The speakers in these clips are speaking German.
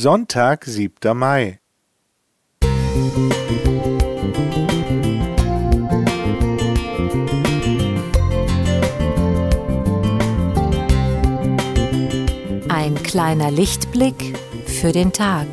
Sonntag, 7. Mai. Ein kleiner Lichtblick für den Tag.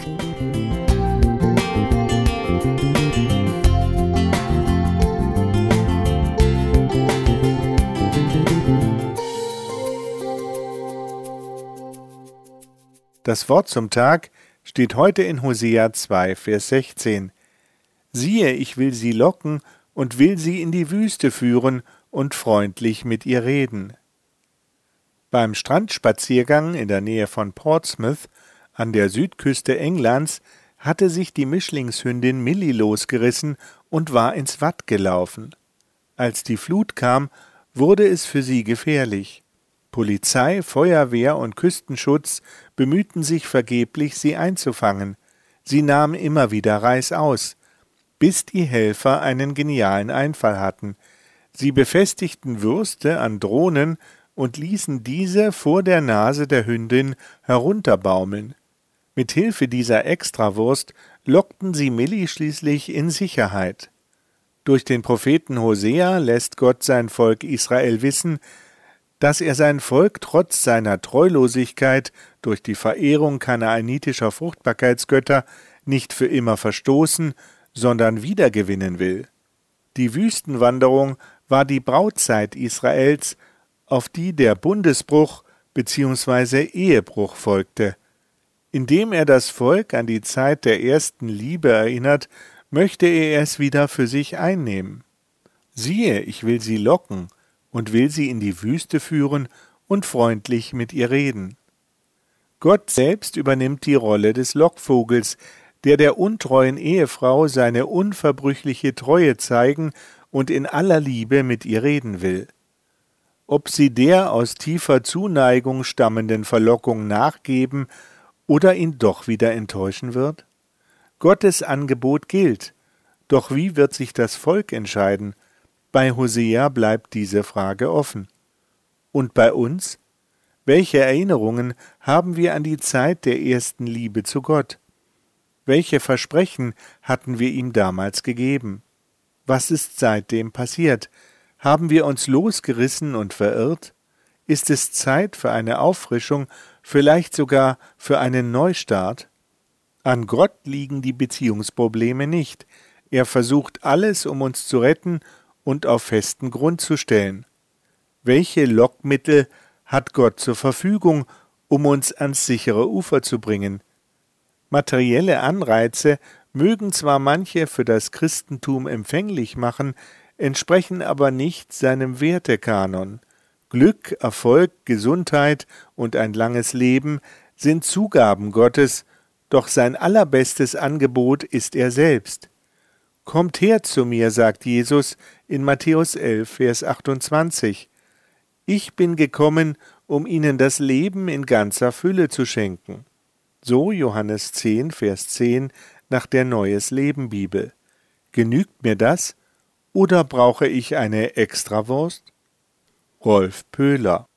Das Wort zum Tag steht heute in Hosea 2, Vers 16. Siehe, ich will sie locken und will sie in die Wüste führen und freundlich mit ihr reden. Beim Strandspaziergang in der Nähe von Portsmouth an der Südküste Englands hatte sich die Mischlingshündin Millie losgerissen und war ins Watt gelaufen. Als die Flut kam, wurde es für sie gefährlich. Polizei, Feuerwehr und Küstenschutz bemühten sich vergeblich, sie einzufangen. Sie nahmen immer wieder reißaus, bis die Helfer einen genialen Einfall hatten. Sie befestigten Würste an Drohnen und ließen diese vor der Nase der Hündin herunterbaumeln. Mit Hilfe dieser Extrawurst lockten sie Millie schließlich in Sicherheit. Durch den Propheten Hosea lässt Gott sein Volk Israel wissen, dass er sein Volk trotz seiner Treulosigkeit durch die Verehrung kanaanitischer Fruchtbarkeitsgötter nicht für immer verstoßen, sondern wiedergewinnen will. Die Wüstenwanderung war die Brautzeit Israels, auf die der Bundesbruch bzw. Ehebruch folgte. Indem er das Volk an die Zeit der ersten Liebe erinnert, möchte er es wieder für sich einnehmen. Siehe, ich will sie locken, und will sie in die Wüste führen und freundlich mit ihr reden. Gott selbst übernimmt die Rolle des Lockvogels, der der untreuen Ehefrau seine unverbrüchliche Treue zeigen und in aller Liebe mit ihr reden will. Ob sie der aus tiefer Zuneigung stammenden Verlockung nachgeben oder ihn doch wieder enttäuschen wird? Gottes Angebot gilt, doch wie wird sich das Volk entscheiden? Bei Hosea bleibt diese Frage offen. Und bei uns? Welche Erinnerungen haben wir an die Zeit der ersten Liebe zu Gott? Welche Versprechen hatten wir ihm damals gegeben? Was ist seitdem passiert? Haben wir uns losgerissen und verirrt? Ist es Zeit für eine Auffrischung, vielleicht sogar für einen Neustart? An Gott liegen die Beziehungsprobleme nicht. Er versucht alles, um uns zu retten und auf festen Grund zu stellen. Welche Lockmittel hat Gott zur Verfügung, um uns ans sichere Ufer zu bringen? Materielle Anreize mögen zwar manche für das Christentum empfänglich machen, entsprechen aber nicht seinem Wertekanon. Glück, Erfolg, Gesundheit und ein langes Leben sind Zugaben Gottes, doch sein allerbestes Angebot ist er selbst. Kommt her zu mir, sagt Jesus in Matthäus 11, Vers 28. Ich bin gekommen, um ihnen das Leben in ganzer Fülle zu schenken. So Johannes 10, Vers 10 nach der Neues Leben Bibel. Genügt mir das oder brauche ich eine Extrawurst? Rolf Pöhler